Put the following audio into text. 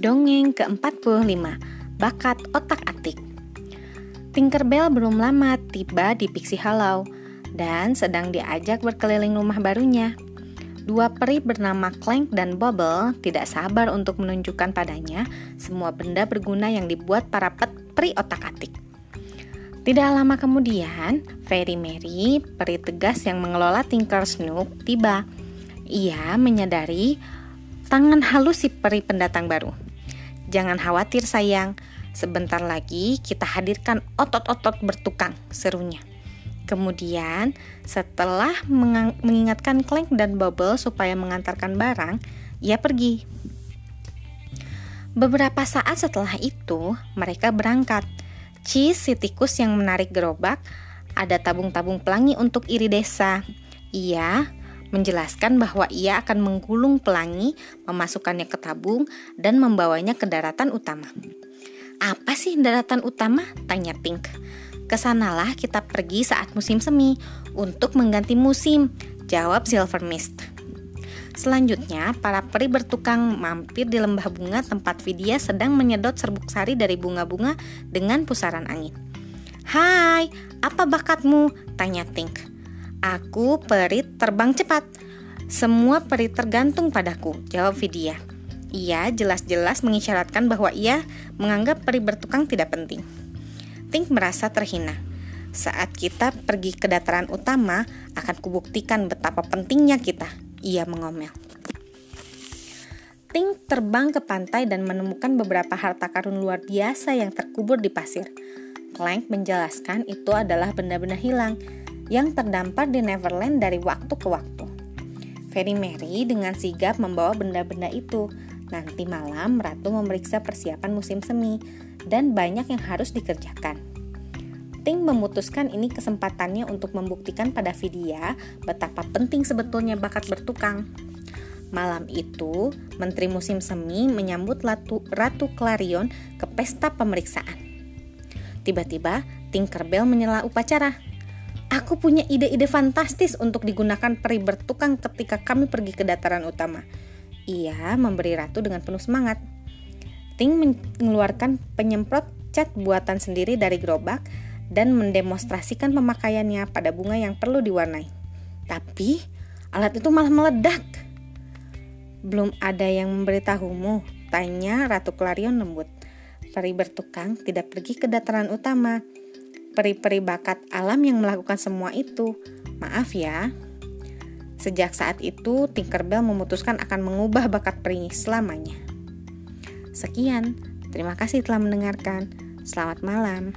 Dongeng ke-45 Bakat Otak-Atik Tinkerbell belum lama tiba di Pixie Hollow dan sedang diajak berkeliling rumah barunya. Dua peri bernama Clank dan Bobble tidak sabar untuk menunjukkan padanya semua benda berguna yang dibuat para peri otak-atik. Tidak lama kemudian, Fairy Mary, peri tegas yang mengelola Tinker Snook, tiba. Ia menyadari tangan halus si peri pendatang baru. Jangan khawatir sayang, sebentar lagi kita hadirkan otot-otot bertukang, serunya. Kemudian, setelah mengingatkan Clank dan Bubble supaya mengantarkan barang, ia pergi. Beberapa saat setelah itu, mereka berangkat. Cheese, si tikus yang menarik gerobak, ada tabung-tabung pelangi untuk iri desa. Ia menjelaskan bahwa ia akan menggulung pelangi, memasukkannya ke tabung, dan membawanya ke daratan utama. Apa sih daratan utama? Tanya Pink. Ke sanalah kita pergi saat musim semi untuk mengganti musim, jawab Silver Mist. Selanjutnya, para peri bertukang mampir di lembah bunga tempat Vidya sedang menyedot serbuk sari dari bunga-bunga dengan pusaran angin. Hai, apa bakatmu? Tanya Pink. Aku peri terbang cepat. Semua peri tergantung padaku, jawab Vidya. Ia jelas-jelas mengisyaratkan bahwa ia menganggap peri bertukang tidak penting. Tink merasa terhina. Saat kita pergi ke dataran utama, akan kubuktikan betapa pentingnya kita. Ia mengomel. Tink terbang ke pantai dan menemukan beberapa harta karun luar biasa yang terkubur di pasir. Clank menjelaskan itu adalah benda-benda hilang yang terdampar di Neverland dari waktu ke waktu. Fairy Mary dengan sigap membawa benda-benda itu. Nanti malam Ratu memeriksa persiapan musim semi dan banyak yang harus dikerjakan. Ting memutuskan ini kesempatannya untuk membuktikan pada Vidya betapa penting sebetulnya bakat bertukang. Malam itu, Menteri Musim Semi menyambut Ratu, Ratu Clarion ke pesta pemeriksaan. Tiba-tiba, Tinkerbell menyela upacara. Aku punya ide-ide fantastis untuk digunakan peri bertukang ketika kami pergi ke dataran utama. Ia memberi ratu dengan penuh semangat. Ting mengeluarkan penyemprot cat buatan sendiri dari gerobak dan mendemonstrasikan pemakaiannya pada bunga yang perlu diwarnai. Tapi alat itu malah meledak. Belum ada yang memberitahumu, tanya Ratu Clarion lembut. Peri bertukang tidak pergi ke dataran utama, peri-peri bakat alam yang melakukan semua itu. Maaf ya. Sejak saat itu, Tinkerbell memutuskan akan mengubah bakat perinya selamanya. Sekian, terima kasih telah mendengarkan. Selamat malam.